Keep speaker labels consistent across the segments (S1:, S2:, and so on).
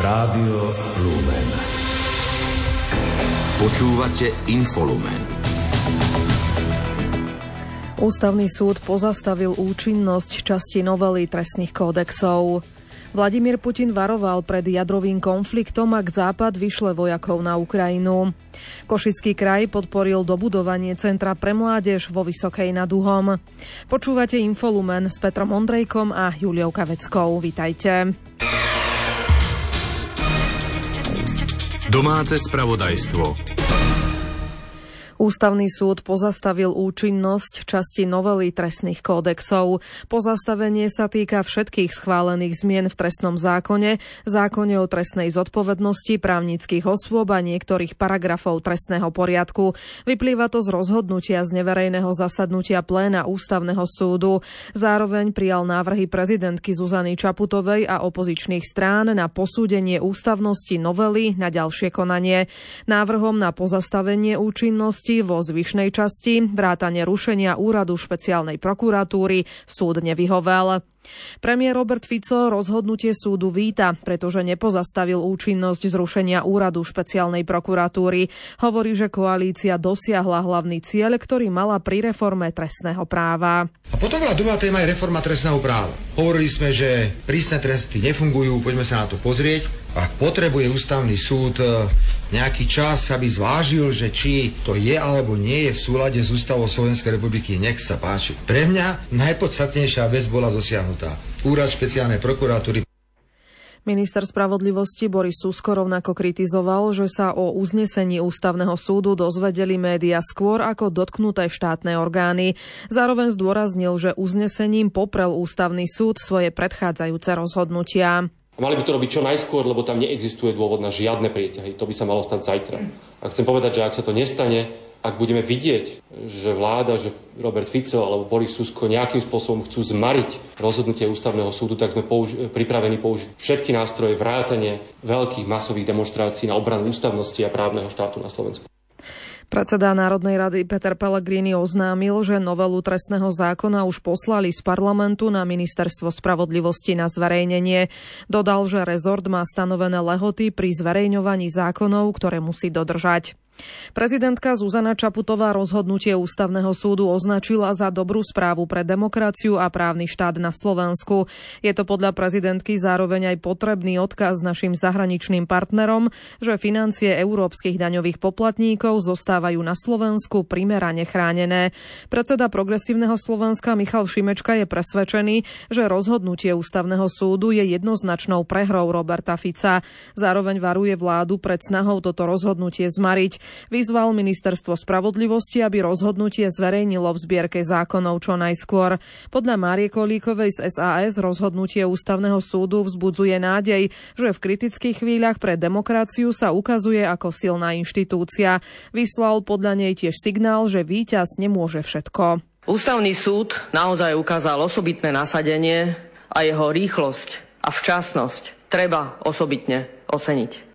S1: Rádio Lumen. Počúvate Infolumen.
S2: Ústavný súd pozastavil účinnosť časti novely trestných kódexov. Vladimír Putin varoval pred jadrovým konfliktom, ak Západ vyšle vojakov na Ukrajinu. Košický kraj podporil dobudovanie Centra pre mládež vo Vysokej nad Uhom. Počúvate Infolumen s Petrom Ondrejkom a Juliou Kaveckou. Vítajte.
S1: Domáce spravodajstvo.
S2: Ústavný súd pozastavil účinnosť časti novely trestných kódexov. Pozastavenie sa týka všetkých schválených zmien v trestnom zákone, zákone o trestnej zodpovednosti právnických osôb a niektorých paragrafov trestného poriadku. Vyplýva to z rozhodnutia z neverejného zasadnutia pléna Ústavného súdu. Zároveň prijal návrhy prezidentky Zuzany Čaputovej a opozičných strán na posúdenie ústavnosti novely na ďalšie konanie. Návrhom na pozastavenie účinnosti činnosti vo zvyšnej časti, vrátane rušenia úradu špeciálnej prokuratúry, súd nevyhovel. Premiér Robert Fico rozhodnutie súdu víta, pretože nepozastavil účinnosť zrušenia úradu špeciálnej prokuratúry. Hovorí, že koalícia dosiahla hlavný cieľ, ktorý mala pri reforme trestného práva.
S3: A potom bola druhá téma je reforma trestného práva. Hovorili sme, že prísne tresty nefungujú, poďme sa na to pozrieť. Ak potrebuje ústavný súd e, nejaký čas, aby zvážil, že či to je alebo nie je v súlade s ústavou Slovenskej republiky, nech sa páči. Pre mňa najpodstatnejšia vec bola dosiahnutá. Úrad špeciálnej prokuratúry
S2: Minister spravodlivosti Boris Susko rovnako kritizoval, že sa o uznesení ústavného súdu dozvedeli média skôr ako dotknuté štátne orgány. Zároveň zdôraznil, že uznesením poprel ústavný súd svoje predchádzajúce rozhodnutia.
S4: Mali by to robiť čo najskôr, lebo tam neexistuje dôvod na žiadne prieťahy. To by sa malo stať zajtra. A chcem povedať, že ak sa to nestane, ak budeme vidieť, že vláda, že Robert Fico alebo Boris Susko nejakým spôsobom chcú zmariť rozhodnutie ústavného súdu, tak sme použi- pripravení použiť všetky nástroje vrátane veľkých masových demonstrácií na obranu ústavnosti a právneho štátu na Slovensku.
S2: Predseda Národnej rady Peter Pellegrini oznámil, že novelu trestného zákona už poslali z parlamentu na ministerstvo spravodlivosti na zverejnenie. Dodal, že rezort má stanovené lehoty pri zverejňovaní zákonov, ktoré musí dodržať. Prezidentka Zuzana Čaputová rozhodnutie ústavného súdu označila za dobrú správu pre demokraciu a právny štát na Slovensku. Je to podľa prezidentky zároveň aj potrebný odkaz našim zahraničným partnerom, že financie európskych daňových poplatníkov zostávajú na Slovensku primerane chránené. Predseda progresívneho Slovenska Michal Šimečka je presvedčený, že rozhodnutie ústavného súdu je jednoznačnou prehrou Roberta Fica. Zároveň varuje vládu pred snahou toto rozhodnutie zmariť. Vyzval ministerstvo spravodlivosti, aby rozhodnutie zverejnilo v zbierke zákonov čo najskôr. Podľa Márie Kolíkovej z SAS rozhodnutie ústavného súdu vzbudzuje nádej, že v kritických chvíľach pre demokraciu sa ukazuje ako silná inštitúcia. Vyslal podľa nej tiež signál, že víťaz nemôže všetko.
S5: Ústavný súd naozaj ukázal osobitné nasadenie a jeho rýchlosť a včasnosť treba osobitne oceniť.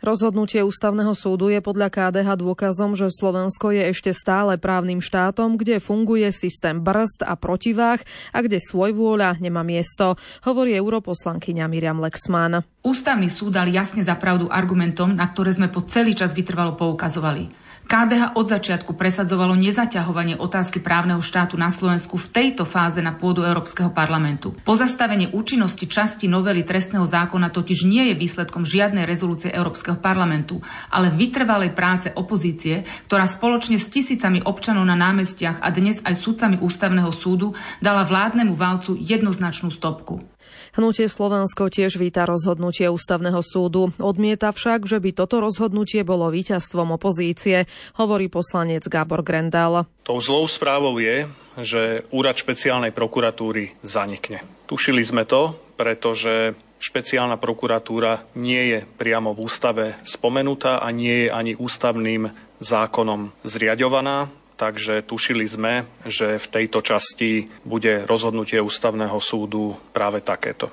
S2: Rozhodnutie ústavného súdu je podľa KDH dôkazom, že Slovensko je ešte stále právnym štátom, kde funguje systém brzd a protivách a kde svojvôľa nemá miesto, hovorí europoslankyňa Miriam Lexman.
S6: Ústavný súd dal jasne za pravdu argumentom, na ktoré sme po celý čas vytrvalo poukazovali. KDH od začiatku presadzovalo nezaťahovanie otázky právneho štátu na Slovensku v tejto fáze na pôdu Európskeho parlamentu. Pozastavenie účinnosti časti novely trestného zákona totiž nie je výsledkom žiadnej rezolúcie Európskeho parlamentu, ale vytrvalej práce opozície, ktorá spoločne s tisícami občanov na námestiach a dnes aj sudcami ústavného súdu dala vládnemu válcu jednoznačnú stopku.
S2: Hnutie Slovensko tiež víta rozhodnutie ústavného súdu. Odmieta však, že by toto rozhodnutie bolo víťazstvom opozície, hovorí poslanec Gábor Grendal.
S7: Tou zlou správou je, že úrad špeciálnej prokuratúry zanikne. Tušili sme to, pretože špeciálna prokuratúra nie je priamo v ústave spomenutá a nie je ani ústavným zákonom zriadovaná takže tušili sme, že v tejto časti bude rozhodnutie ústavného súdu práve takéto.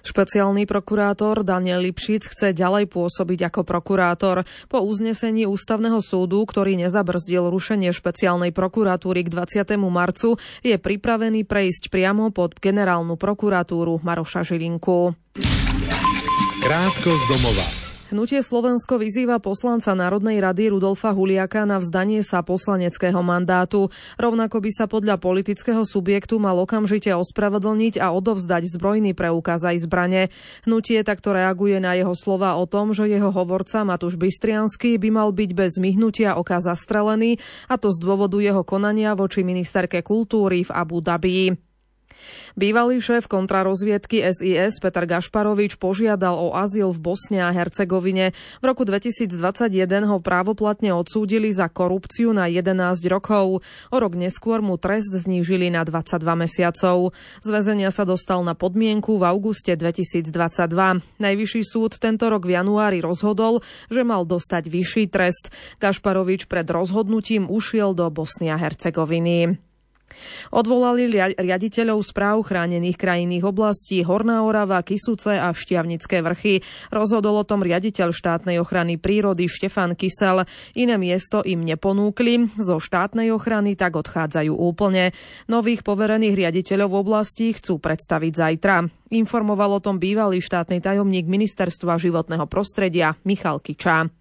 S2: Špeciálny prokurátor Daniel Lipšic chce ďalej pôsobiť ako prokurátor. Po uznesení ústavného súdu, ktorý nezabrzdil rušenie špeciálnej prokuratúry k 20. marcu, je pripravený prejsť priamo pod generálnu prokuratúru Maroša Žilinku.
S1: Krátko z domova.
S2: Hnutie Slovensko vyzýva poslanca Národnej rady Rudolfa Huliaka na vzdanie sa poslaneckého mandátu. Rovnako by sa podľa politického subjektu mal okamžite ospravedlniť a odovzdať zbrojný preukaz aj zbrane. Hnutie takto reaguje na jeho slova o tom, že jeho hovorca Matúš Bystriansky by mal byť bez myhnutia oka zastrelený, a to z dôvodu jeho konania voči ministerke kultúry v Abu Dhabi. Bývalý šéf kontrarozviedky SIS Peter Gašparovič požiadal o azyl v Bosne a Hercegovine. V roku 2021 ho právoplatne odsúdili za korupciu na 11 rokov. O rok neskôr mu trest znížili na 22 mesiacov. Z väzenia sa dostal na podmienku v auguste 2022. Najvyšší súd tento rok v januári rozhodol, že mal dostať vyšší trest. Gašparovič pred rozhodnutím ušiel do Bosny a Hercegoviny. Odvolali riaditeľov správ chránených krajinných oblastí Horná Orava, Kisuce a Štiavnické vrchy. Rozhodol o tom riaditeľ štátnej ochrany prírody Štefan Kysel. Iné miesto im neponúkli, zo štátnej ochrany tak odchádzajú úplne. Nových poverených riaditeľov oblasti chcú predstaviť zajtra. Informoval o tom bývalý štátny tajomník Ministerstva životného prostredia Michal Kiča.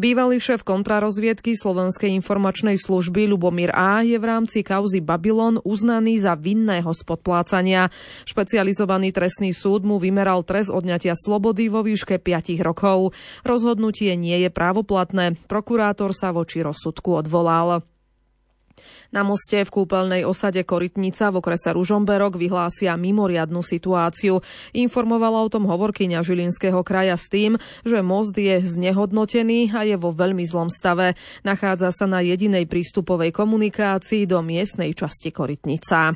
S2: Bývalý šéf kontrarozviedky Slovenskej informačnej služby Lubomír A. je v rámci kauzy Babylon uznaný za vinného spodplácania. Špecializovaný trestný súd mu vymeral trest odňatia slobody vo výške 5 rokov. Rozhodnutie nie je právoplatné. Prokurátor sa voči rozsudku odvolal. Na moste v kúpeľnej osade Korytnica v okrese Ružomberok vyhlásia mimoriadnu situáciu. Informovala o tom hovorkyňa Žilinského kraja s tým, že most je znehodnotený a je vo veľmi zlom stave. Nachádza sa na jedinej prístupovej komunikácii do miestnej časti Korytnica.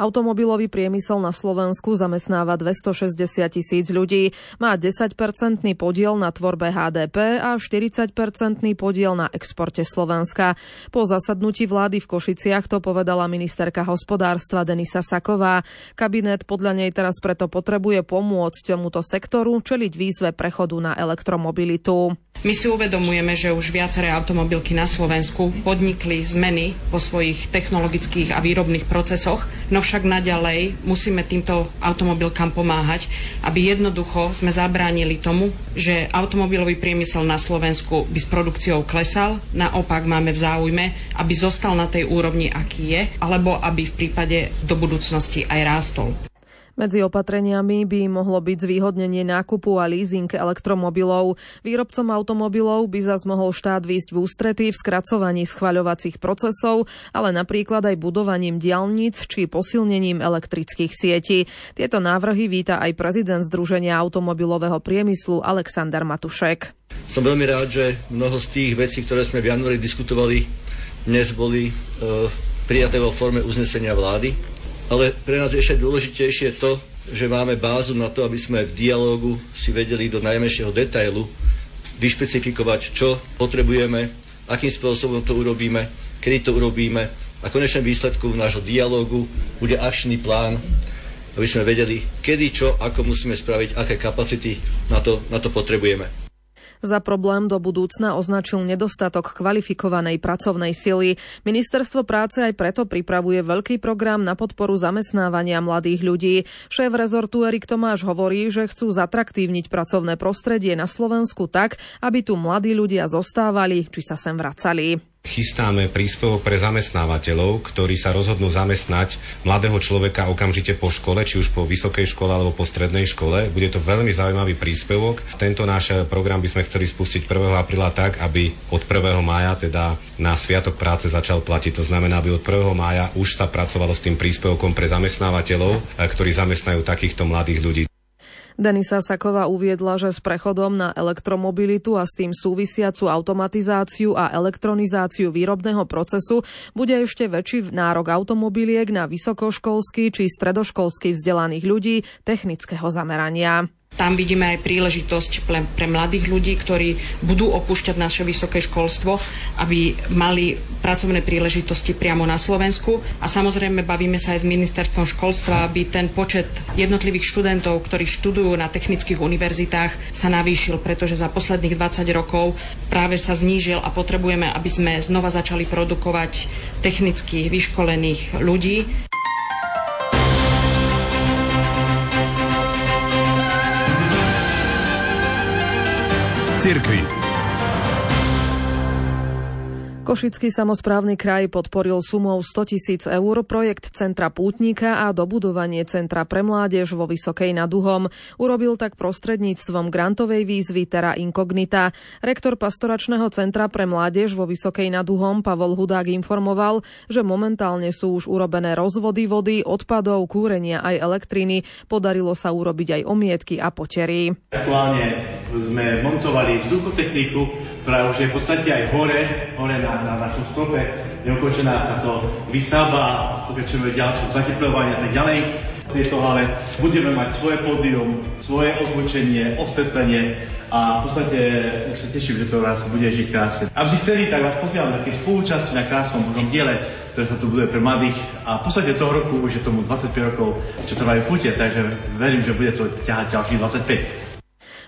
S2: Automobilový priemysel na Slovensku zamestnáva 260 tisíc ľudí, má 10-percentný podiel na tvorbe HDP a 40-percentný podiel na exporte Slovenska. Po zasadnutí vlády v Košiciach to povedala ministerka hospodárstva Denisa Saková. Kabinet podľa nej teraz preto potrebuje pomôcť tomuto sektoru čeliť výzve prechodu na elektromobilitu.
S8: My si uvedomujeme, že už viaceré automobilky na Slovensku podnikli zmeny vo svojich technologických a výrobných procesoch, no však naďalej musíme týmto automobilkám pomáhať, aby jednoducho sme zabránili tomu, že automobilový priemysel na Slovensku by s produkciou klesal, naopak máme v záujme, aby zostal na tej úrovni, aký je, alebo aby v prípade do budúcnosti aj rástol.
S2: Medzi opatreniami by mohlo byť zvýhodnenie nákupu a leasing elektromobilov. Výrobcom automobilov by zas mohol štát výjsť v ústretí v skracovaní schvaľovacích procesov, ale napríklad aj budovaním diálnic či posilnením elektrických sietí. Tieto návrhy víta aj prezident Združenia automobilového priemyslu Alexander Matušek.
S9: Som veľmi rád, že mnoho z tých vecí, ktoré sme v januári diskutovali, dnes boli e, prijaté vo forme uznesenia vlády ale pre nás je ešte dôležitejšie to, že máme bázu na to, aby sme v dialógu si vedeli do najmenšieho detailu vyšpecifikovať, čo potrebujeme, akým spôsobom to urobíme, kedy to urobíme a konečným výsledku nášho dialógu bude akčný plán, aby sme vedeli, kedy, čo, ako musíme spraviť, aké kapacity na to, na to potrebujeme.
S2: Za problém do budúcna označil nedostatok kvalifikovanej pracovnej sily. Ministerstvo práce aj preto pripravuje veľký program na podporu zamestnávania mladých ľudí. Šéf rezortu Erik Tomáš hovorí, že chcú zatraktívniť pracovné prostredie na Slovensku tak, aby tu mladí ľudia zostávali či sa sem vracali.
S10: Chystáme príspevok pre zamestnávateľov, ktorí sa rozhodnú zamestnať mladého človeka okamžite po škole, či už po vysokej škole alebo po strednej škole. Bude to veľmi zaujímavý príspevok. Tento náš program by sme chceli spustiť 1. apríla tak, aby od 1. mája, teda na Sviatok práce začal platiť. To znamená, aby od 1. mája už sa pracovalo s tým príspevkom pre zamestnávateľov, ktorí zamestnajú takýchto mladých ľudí.
S2: Denisa Saková uviedla, že s prechodom na elektromobilitu a s tým súvisiacu automatizáciu a elektronizáciu výrobného procesu bude ešte väčší nárok automobiliek na vysokoškolský či stredoškolský vzdelaných ľudí technického zamerania.
S8: Tam vidíme aj príležitosť pre, mladých ľudí, ktorí budú opúšťať naše vysoké školstvo, aby mali pracovné príležitosti priamo na Slovensku. A samozrejme bavíme sa aj s ministerstvom školstva, aby ten počet jednotlivých študentov, ktorí študujú na technických univerzitách, sa navýšil, pretože za posledných 20 rokov práve sa znížil a potrebujeme, aby sme znova začali produkovať technicky vyškolených ľudí.
S1: Cirkvi.
S2: Košický samozprávny kraj podporil sumou 100 tisíc eur projekt Centra Pútnika a dobudovanie Centra pre mládež vo Vysokej nad Uhom. Urobil tak prostredníctvom grantovej výzvy Terra Incognita. Rektor pastoračného Centra pre mládež vo Vysokej nad Uhom Pavol Hudák informoval, že momentálne sú už urobené rozvody vody, odpadov, kúrenia aj elektriny. Podarilo sa urobiť aj omietky a potery.
S11: Aktuálne sme montovali vzduchotechniku, ktorá už je v podstate aj hore, hore na na našom strope je ukončená táto výstavba a pokračujeme ďalšom zateplovanie a tak ďalej. Je to ale budeme mať svoje pódium, svoje ozvučenie, osvetlenie a v podstate už sa teším, že to raz bude žiť krásne. Aby si chceli, tak vás pozývam na také spolúčasti na krásnom Božom diele, ktoré sa tu bude pre mladých. A v podstate toho roku už je tomu 25 rokov, čo trvajú púte, takže verím, že bude to ťahať ďalších 25.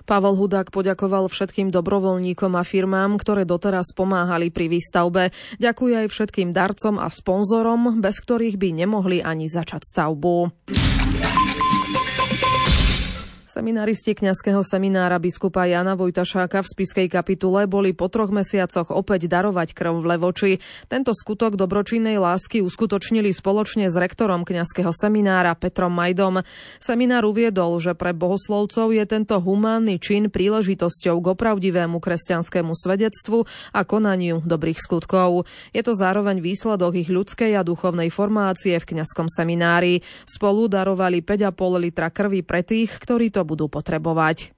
S2: Pavel Hudák poďakoval všetkým dobrovoľníkom a firmám, ktoré doteraz pomáhali pri výstavbe. Ďakuje aj všetkým darcom a sponzorom, bez ktorých by nemohli ani začať stavbu. Seminaristi kňazského seminára biskupa Jana Vojtašáka v spiskej kapitule boli po troch mesiacoch opäť darovať krv v Levoči. Tento skutok dobročinnej lásky uskutočnili spoločne s rektorom kňazského seminára Petrom Majdom. Seminár uviedol, že pre bohoslovcov je tento humánny čin príležitosťou k opravdivému kresťanskému svedectvu a konaniu dobrých skutkov. Je to zároveň výsledok ich ľudskej a duchovnej formácie v kňazskom seminári. Spolu darovali 5,5 litra krvi pre tých, ktorí to budú potrebovať.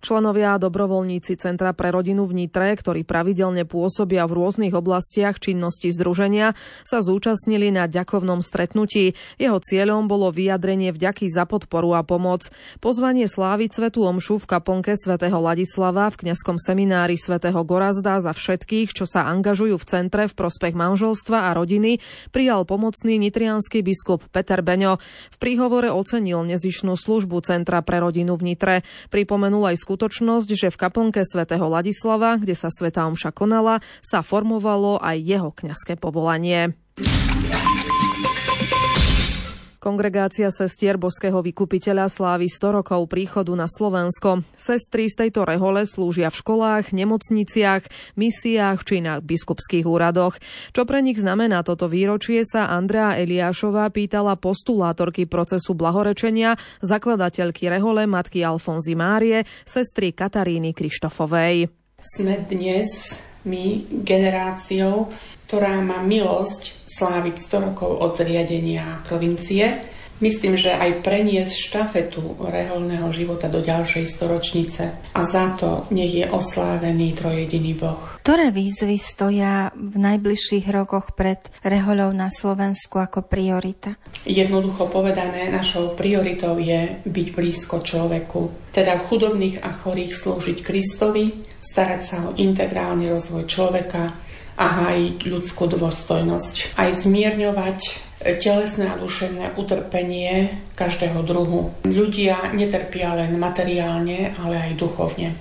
S2: Členovia a dobrovoľníci Centra pre rodinu v Nitre, ktorí pravidelne pôsobia v rôznych oblastiach činnosti združenia, sa zúčastnili na ďakovnom stretnutí. Jeho cieľom bolo vyjadrenie vďaky za podporu a pomoc. Pozvanie sláviť Svetu Omšu v kaplnke svätého Ladislava v kňazskom seminári svätého Gorazda za všetkých, čo sa angažujú v centre v prospech manželstva a rodiny, prijal pomocný nitrianský biskup Peter Beňo. V príhovore ocenil nezišnú službu Centra pre rodinu v Nitre. Pripomenul aj skutočnosť, že v kaplnke svätého Ladislava, kde sa Sveta Omša konala, sa formovalo aj jeho kňazské povolanie. Kongregácia sestier Boského vykupiteľa slávi 100 rokov príchodu na Slovensko. Sestry z tejto rehole slúžia v školách, nemocniciach, misiách či na biskupských úradoch. Čo pre nich znamená toto výročie sa Andrea Eliášová pýtala postulátorky procesu blahorečenia, zakladateľky rehole matky Alfonzy Márie, sestry Kataríny Krištofovej.
S12: Sme dnes my generáciou, ktorá má milosť sláviť 100 rokov od zriadenia provincie. Myslím, že aj preniesť štafetu reholného života do ďalšej storočnice. A za to nech je oslávený trojediný Boh.
S13: Ktoré výzvy stoja v najbližších rokoch pred rehoľou na Slovensku ako priorita?
S12: Jednoducho povedané, našou prioritou je byť blízko človeku. Teda v chudobných a chorých slúžiť Kristovi, starať sa o integrálny rozvoj človeka, a hájiť ľudskú dôstojnosť. Aj zmierňovať telesné a duševné utrpenie každého druhu. Ľudia netrpia len materiálne, ale aj duchovne.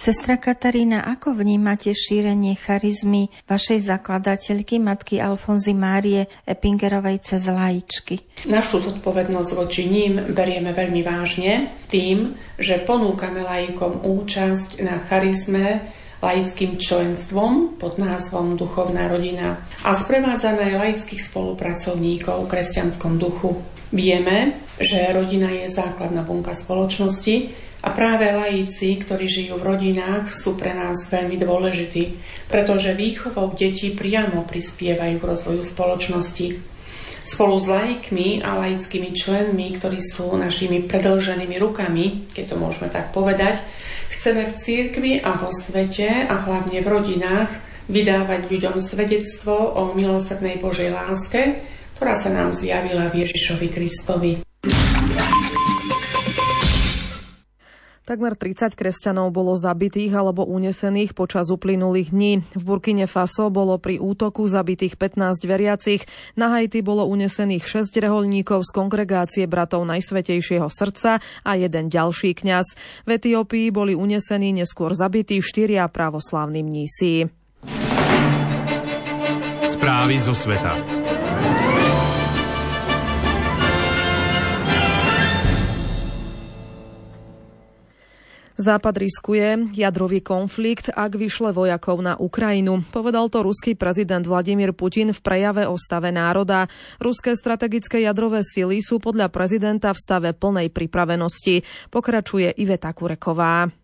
S13: Sestra Katarína, ako vnímate šírenie charizmy vašej zakladateľky, matky Alfonzy Márie Epingerovej cez lajičky?
S12: Našu zodpovednosť voči ním berieme veľmi vážne tým, že ponúkame laikom účasť na charizme laickým členstvom pod názvom Duchovná rodina a sprevádzame aj laických spolupracovníkov v kresťanskom duchu. Vieme, že rodina je základná bunka spoločnosti a práve laici, ktorí žijú v rodinách, sú pre nás veľmi dôležití, pretože výchovou detí priamo prispievajú k rozvoju spoločnosti. Spolu s laikmi a laickými členmi, ktorí sú našimi predlženými rukami, keď to môžeme tak povedať, chceme v církvi a vo svete a hlavne v rodinách vydávať ľuďom svedectvo o milosrdnej Božej láske, ktorá sa nám zjavila v Ježišovi Kristovi.
S2: Takmer 30 kresťanov bolo zabitých alebo unesených počas uplynulých dní. V Burkine Faso bolo pri útoku zabitých 15 veriacich. Na Haiti bolo unesených 6 reholníkov z kongregácie bratov Najsvetejšieho srdca a jeden ďalší kňaz. V Etiópii boli unesení neskôr zabití štyria pravoslávni mnísi.
S1: Správy zo sveta.
S2: Západ riskuje jadrový konflikt, ak vyšle vojakov na Ukrajinu. Povedal to ruský prezident Vladimír Putin v prejave o stave národa. Ruské strategické jadrové sily sú podľa prezidenta v stave plnej pripravenosti. Pokračuje Iveta Kureková.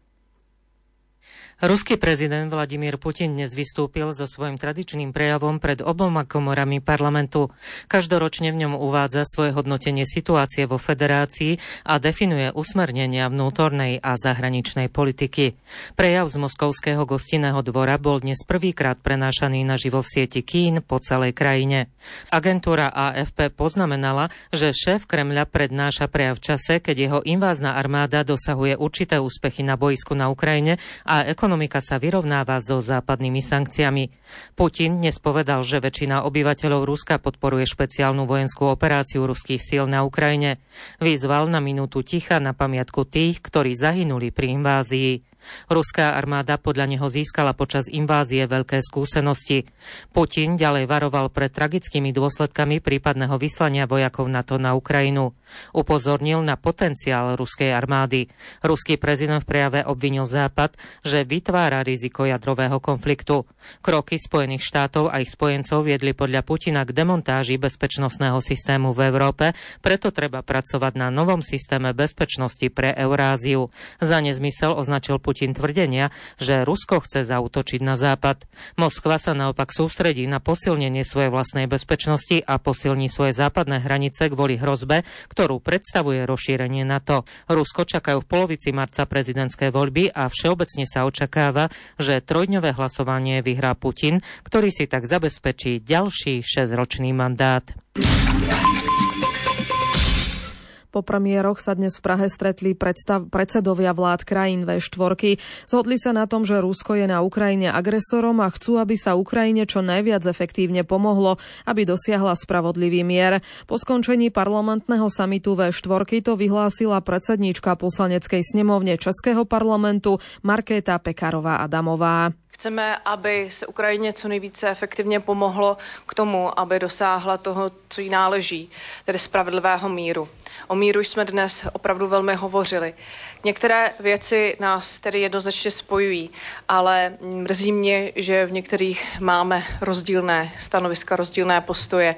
S14: Ruský prezident Vladimír Putin dnes vystúpil so svojím tradičným prejavom pred oboma komorami parlamentu. Každoročne v ňom uvádza svoje hodnotenie situácie vo federácii a definuje usmernenia vnútornej a zahraničnej politiky. Prejav z Moskovského gostinného dvora bol dnes prvýkrát prenášaný naživo v sieti Kín po celej krajine. Agentúra AFP poznamenala, že šéf Kremľa prednáša prejav v čase, keď jeho invázna armáda dosahuje určité úspechy na boisku na Ukrajine a ekonomika sa vyrovnáva so západnými sankciami. Putin dnes povedal, že väčšina obyvateľov Ruska podporuje špeciálnu vojenskú operáciu ruských síl na Ukrajine. Vyzval na minútu ticha na pamiatku tých, ktorí zahynuli pri invázii. Ruská armáda podľa neho získala počas invázie veľké skúsenosti. Putin ďalej varoval pred tragickými dôsledkami prípadného vyslania vojakov NATO na Ukrajinu. Upozornil na potenciál ruskej armády. Ruský prezident v prejave obvinil Západ, že vytvára riziko jadrového konfliktu. Kroky Spojených štátov a ich spojencov viedli podľa Putina k demontáži bezpečnostného systému v Európe, preto treba pracovať na novom systéme bezpečnosti pre Euráziu. Za nezmysel označil Putin Putin tvrdenia, že Rusko chce zautočiť na Západ. Moskva sa naopak sústredí na posilnenie svojej vlastnej bezpečnosti a posilní svoje západné hranice kvôli hrozbe, ktorú predstavuje rozšírenie NATO. Rusko čakajú v polovici marca prezidentské voľby a všeobecne sa očakáva, že trojdňové hlasovanie vyhrá Putin, ktorý si tak zabezpečí ďalší 6-ročný mandát.
S2: Po premiéroch sa dnes v Prahe stretli predstav, predsedovia vlád krajín V4. Zhodli sa na tom, že Rusko je na Ukrajine agresorom a chcú, aby sa Ukrajine čo najviac efektívne pomohlo, aby dosiahla spravodlivý mier. Po skončení parlamentného samitu V4 to vyhlásila predsedníčka poslaneckej snemovne Českého parlamentu Markéta Pekarová Adamová.
S15: Chceme, aby se Ukrajině co nejvíce efektivně pomohlo k tomu, aby dosáhla toho, co jí náleží, tedy spravedlivého míru. O míru jsme dnes opravdu velmi hovořili. Některé věci nás tedy jednoznačně spojují, ale mrzí mě, že v některých máme rozdílné stanoviska, rozdílné postoje.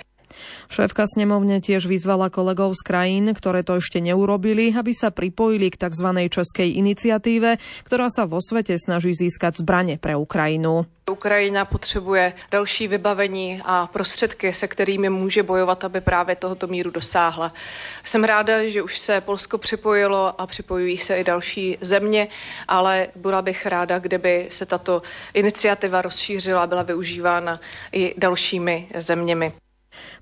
S2: Šéfka snemovne tiež vyzvala kolegov z krajín, ktoré to ešte neurobili, aby sa pripojili k tzv. českej iniciatíve, ktorá sa vo svete snaží získať zbranie pre Ukrajinu.
S15: Ukrajina potřebuje další vybavení a prostředky, se kterými může bojovat, aby právě tohoto míru dosáhla. Jsem ráda, že už se Polsko připojilo a připojují se i další země, ale byla bych ráda, kdyby se tato iniciativa rozšířila a byla využívána i dalšími zeměmi.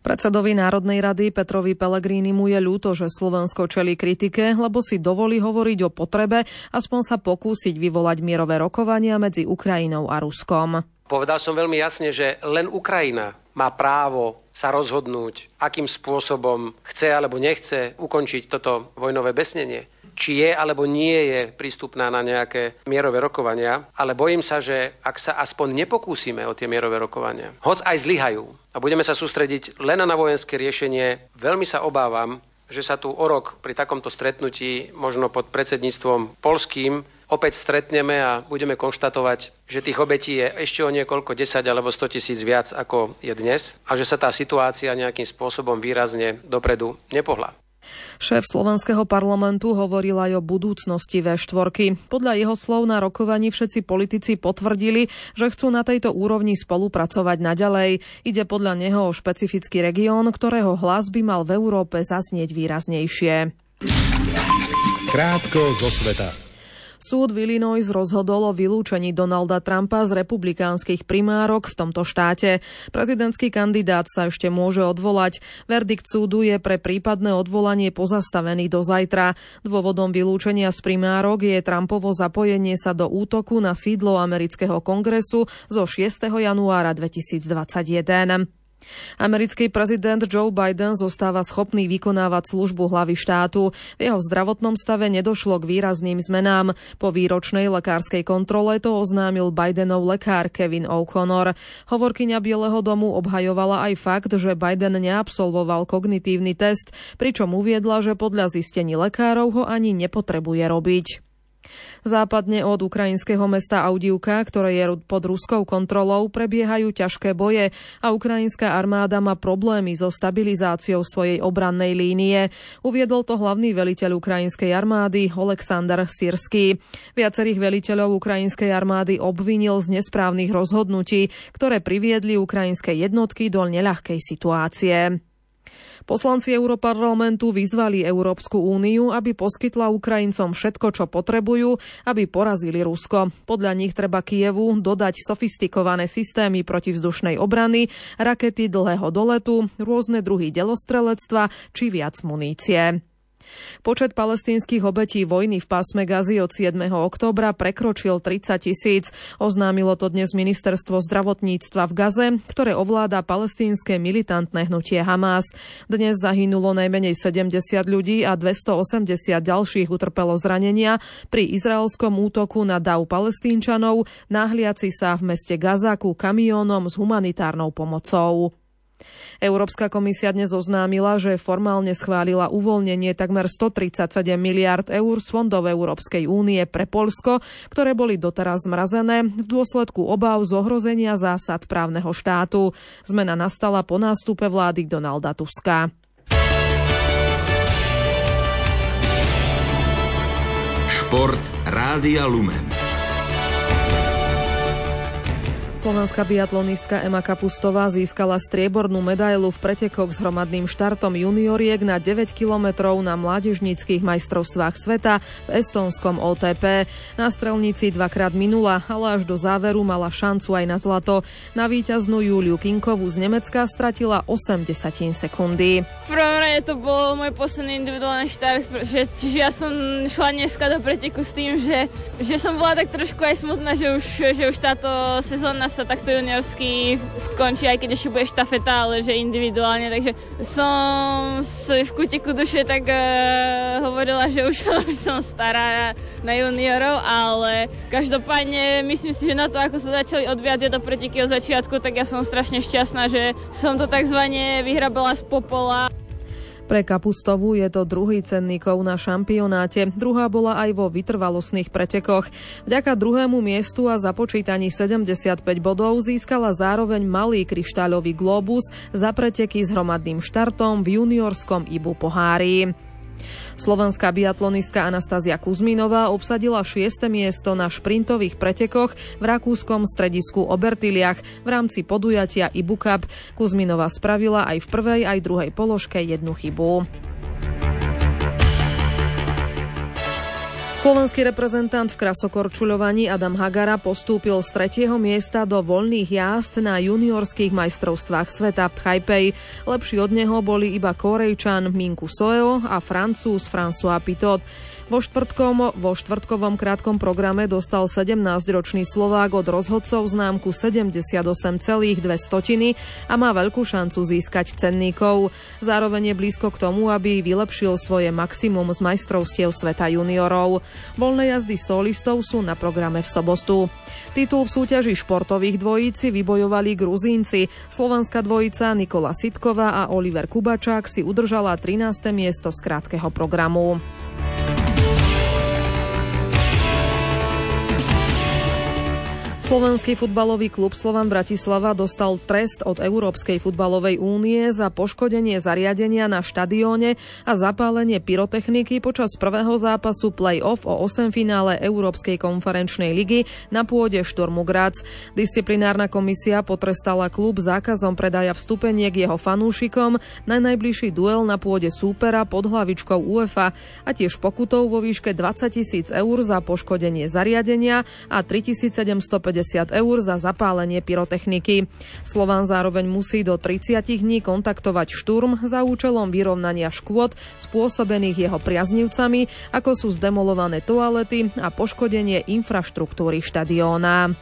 S2: Predsedovi Národnej rady Petrovi Pellegrini mu je ľúto, že Slovensko čelí kritike, lebo si dovolí hovoriť o potrebe aspoň sa pokúsiť vyvolať mierové rokovania medzi Ukrajinou a Ruskom.
S16: Povedal som veľmi jasne, že len Ukrajina má právo sa rozhodnúť, akým spôsobom chce alebo nechce ukončiť toto vojnové besnenie či je alebo nie je prístupná na nejaké mierové rokovania, ale bojím sa, že ak sa aspoň nepokúsime o tie mierové rokovania, hoď aj zlyhajú a budeme sa sústrediť len na vojenské riešenie, veľmi sa obávam, že sa tu o rok pri takomto stretnutí, možno pod predsedníctvom polským, opäť stretneme a budeme konštatovať, že tých obetí je ešte o niekoľko 10 alebo 100 tisíc viac ako je dnes a že sa tá situácia nejakým spôsobom výrazne dopredu nepohla.
S2: Šéf slovenského parlamentu hovoril aj o budúcnosti V4. Podľa jeho slov na rokovaní všetci politici potvrdili, že chcú na tejto úrovni spolupracovať naďalej. Ide podľa neho o špecifický región, ktorého hlas by mal v Európe zaznieť výraznejšie.
S1: Krátko zo sveta.
S2: Súd v Illinois rozhodol o vylúčení Donalda Trumpa z republikánskych primárok v tomto štáte. Prezidentský kandidát sa ešte môže odvolať. Verdikt súdu je pre prípadné odvolanie pozastavený do zajtra. Dôvodom vylúčenia z primárok je Trumpovo zapojenie sa do útoku na sídlo amerického kongresu zo 6. januára 2021. Americký prezident Joe Biden zostáva schopný vykonávať službu hlavy štátu. V jeho zdravotnom stave nedošlo k výrazným zmenám. Po výročnej lekárskej kontrole to oznámil Bidenov lekár Kevin O'Connor. Hovorkyňa Bieleho domu obhajovala aj fakt, že Biden neabsolvoval kognitívny test, pričom uviedla, že podľa zistení lekárov ho ani nepotrebuje robiť. Západne od ukrajinského mesta Audivka, ktoré je pod ruskou kontrolou, prebiehajú ťažké boje a ukrajinská armáda má problémy so stabilizáciou svojej obrannej línie. Uviedol to hlavný veliteľ ukrajinskej armády Oleksandr Sirský. Viacerých veliteľov ukrajinskej armády obvinil z nesprávnych rozhodnutí, ktoré priviedli ukrajinské jednotky do neľahkej situácie. Poslanci Európarlamentu vyzvali Európsku úniu, aby poskytla Ukrajincom všetko, čo potrebujú, aby porazili Rusko. Podľa nich treba Kievu dodať sofistikované systémy protivzdušnej obrany, rakety dlhého doletu, rôzne druhy delostrelectva či viac munície. Počet palestínskych obetí vojny v pásme Gazy od 7. októbra prekročil 30 tisíc. Oznámilo to dnes ministerstvo zdravotníctva v Gaze, ktoré ovláda palestínske militantné hnutie Hamas. Dnes zahynulo najmenej 70 ľudí a 280 ďalších utrpelo zranenia pri izraelskom útoku na dav palestínčanov, náhliaci sa v meste Gaza ku kamiónom s humanitárnou pomocou. Európska komisia dnes oznámila, že formálne schválila uvoľnenie takmer 137 miliard eur z fondov Európskej únie pre Polsko, ktoré boli doteraz zmrazené v dôsledku obáv z ohrozenia zásad právneho štátu. Zmena nastala po nástupe vlády Donalda Tuska.
S17: Šport Rádia Lumen.
S2: Slovenská biatlonistka Ema Kapustová získala striebornú medailu v pretekoch s hromadným štartom junioriek na 9 kilometrov na mládežníckých majstrovstvách sveta v estonskom OTP. Na strelnici dvakrát minula, ale až do záveru mala šancu aj na zlato. Na víťaznú Juliu Kinkovú z Nemecka stratila 80 sekundy.
S18: V prvom rade to bol môj posledný individuálny štart, že, čiže ja som šla dneska do preteku s tým, že, že som bola tak trošku aj smutná, že už, že už táto sezóna sa takto juniorsky skončí, aj keď ešte bude štafeta, ale že individuálne, takže som v kuteku duše tak uh, hovorila, že už, už som stará na juniorov, ale každopádne myslím si, že na to, ako sa začali odviať tieto preteky od začiatku, tak ja som strašne šťastná, že som to takzvané vyhrabala z popola.
S2: Pre Kapustovú je to druhý cenný kov na šampionáte. Druhá bola aj vo vytrvalostných pretekoch. Vďaka druhému miestu a započítaní 75 bodov získala zároveň malý kryštáľový globus za preteky s hromadným štartom v juniorskom Ibu pohári. Slovenská biatlonistka Anastázia Kuzminová obsadila 6. miesto na šprintových pretekoch v rakúskom stredisku Obertiliach v rámci podujatia Ibu Cup. Kuzminová spravila aj v prvej, aj druhej položke jednu chybu. Slovenský reprezentant v krasokorčuľovaní Adam Hagara postúpil z tretieho miesta do voľných jazd na juniorských majstrovstvách sveta v Taipei. Lepší od neho boli iba Korejčan Minku Soeo a Francúz François Pitot. Vo, štvrtkom, vo štvrtkovom krátkom programe dostal 17-ročný Slovák od rozhodcov známku 78,2 a má veľkú šancu získať cenníkov. Zároveň je blízko k tomu, aby vylepšil svoje maximum z majstrovstiev sveta juniorov. Voľné jazdy solistov sú na programe v sobostu. Titul v súťaži športových dvojíci vybojovali Gruzínci. Slovenská dvojica Nikola Sitková a Oliver Kubačák si udržala 13. miesto z krátkeho programu. Slovenský futbalový klub Slovan Bratislava dostal trest od Európskej futbalovej únie za poškodenie zariadenia na štadióne a zapálenie pyrotechniky počas prvého zápasu play-off o 8 finále Európskej konferenčnej ligy na pôde Šturmu Graz. Disciplinárna komisia potrestala klub zákazom predaja vstupeniek jeho fanúšikom na najbližší duel na pôde súpera pod hlavičkou UEFA a tiež pokutou vo výške 20 tisíc eur za poškodenie zariadenia a 3750 150 eur za zapálenie pyrotechniky. Slován zároveň musí do 30 dní kontaktovať šturm za účelom vyrovnania škôd spôsobených jeho priaznivcami, ako sú zdemolované toalety a poškodenie infraštruktúry štadióna.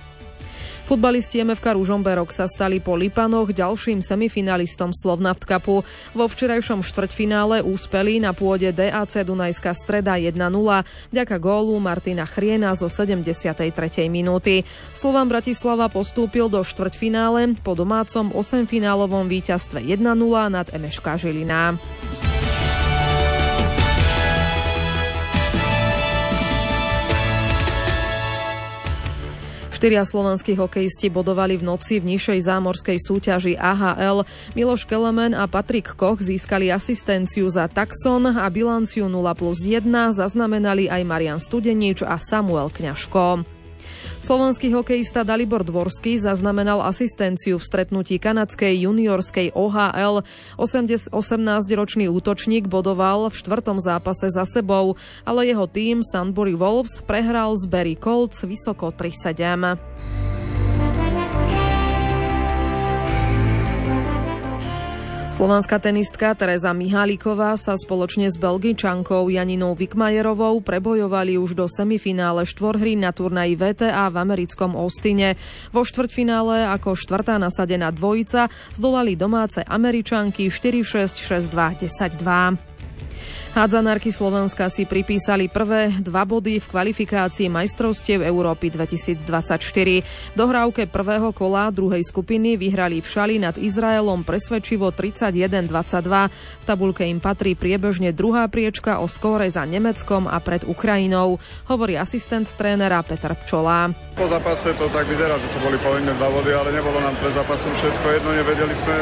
S2: Futbalisti MFK Ružomberok sa stali po Lipanoch ďalším semifinalistom Slovnaft Cupu. Vo včerajšom štvrťfinále úspeli na pôde DAC Dunajská streda 1-0 vďaka gólu Martina Chriena zo 73. minúty. Slovan Bratislava postúpil do štvrťfinále po domácom 8-finálovom víťazstve 1-0 nad MŠK Žilina. Štyria slovenskí hokejisti bodovali v noci v nižšej zámorskej súťaži AHL. Miloš Kelemen a Patrik Koch získali asistenciu za Taxon a bilanciu 0 plus 1 zaznamenali aj Marian Studenič a Samuel Kňažko. Slovenský hokejista Dalibor Dvorský zaznamenal asistenciu v stretnutí kanadskej juniorskej OHL. 18-ročný útočník bodoval v štvrtom zápase za sebou, ale jeho tým Sunbury Wolves prehral z Barry Colts vysoko 3-7. Slovenská tenistka Teresa Mihálíková sa spoločne s Belgičankou Janinou Vikmajerovou prebojovali už do semifinále štvorhry na turnaji VTA v americkom Austine. Vo štvrťfinále ako štvrtá nasadená dvojica zdolali domáce Američanky 4-6, 6-2, 10-2. Hádzanárky Slovenska si pripísali prvé dva body v kvalifikácii majstrovstiev Európy 2024. V dohrávke prvého kola druhej skupiny vyhrali v Šali nad Izraelom presvedčivo 31-22. V tabulke im patrí priebežne druhá priečka o skóre za Nemeckom a pred Ukrajinou, hovorí asistent trénera Peter Pčolá.
S19: Po zápase to tak vyzerá, že to boli povinné dva body, ale nebolo nám pred zápasom všetko jedno, nevedeli sme,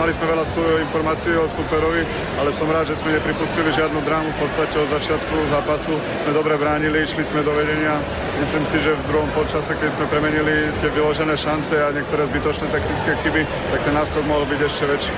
S19: nemali sme veľa informácií o superovi, ale som rád, že sme nepripustili žiadnu žiadnu drámu v podstate od začiatku zápasu. Sme dobre bránili, išli sme do vedenia. Myslím si, že v druhom počase, keď sme premenili tie vyložené šance a niektoré zbytočné technické chyby, tak ten náskok mohol byť ešte väčší.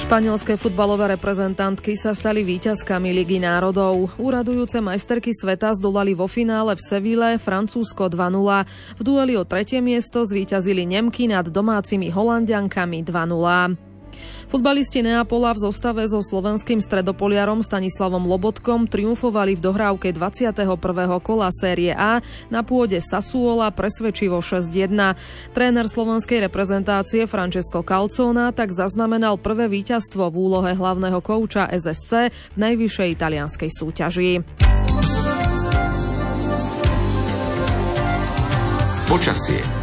S2: Španielské futbalové reprezentantky sa stali víťazkami Ligy národov. Úradujúce majsterky sveta zdolali vo finále v Seville Francúzsko 2-0. V dueli o tretie miesto zvíťazili Nemky nad domácimi Holandiankami 2-0. Futbalisti Neapola v zostave so slovenským stredopoliarom Stanislavom Lobotkom triumfovali v dohrávke 21. kola série A na pôde Sasuola presvedčivo 6-1. Tréner slovenskej reprezentácie Francesco Calzona tak zaznamenal prvé víťazstvo v úlohe hlavného kouča SSC v najvyššej italianskej súťaži.
S17: Počasie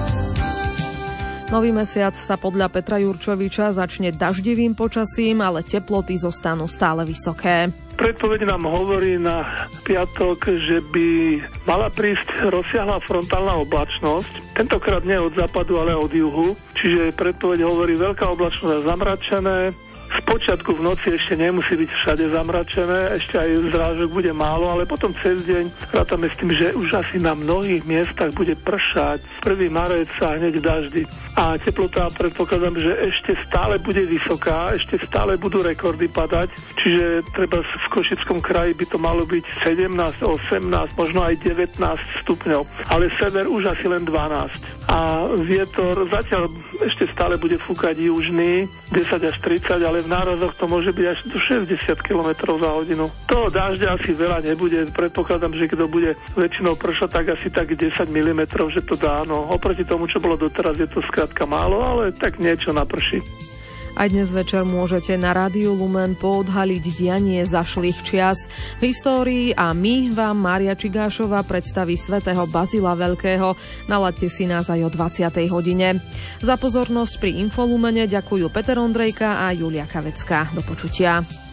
S2: Nový mesiac sa podľa Petra Jurčoviča začne daždivým počasím, ale teploty zostanú stále vysoké.
S20: Predpoveď nám hovorí na piatok, že by mala prísť rozsiahla frontálna oblačnosť, tentokrát nie od západu, ale od juhu, čiže predpoveď hovorí veľká oblačnosť zamračené, z počiatku v noci ešte nemusí byť všade zamračené, ešte aj zrážok bude málo, ale potom cez deň rátame s tým, že už asi na mnohých miestach bude pršať. 1. marec a hneď daždy. A teplota predpokladám, že ešte stále bude vysoká, ešte stále budú rekordy padať, čiže treba v Košickom kraji by to malo byť 17, 18, možno aj 19 stupňov, ale sever už asi len 12 a vietor zatiaľ ešte stále bude fúkať južný 10 až 30, ale v nárazoch to môže byť až do 60 km za hodinu. To dažďa asi veľa nebude, predpokladám, že kto bude väčšinou pršať, tak asi tak 10 mm, že to dá. No, oproti tomu, čo bolo doteraz, je to skrátka málo, ale tak niečo naprší.
S2: Aj dnes večer môžete na Rádiu Lumen poodhaliť dianie zašlých čias v histórii a my vám Mária Čigášova predstaví svätého Bazila Veľkého. Naladte si nás aj o 20. hodine. Za pozornosť pri Infolumene ďakujú Peter Ondrejka a Julia Kavecka. Do počutia.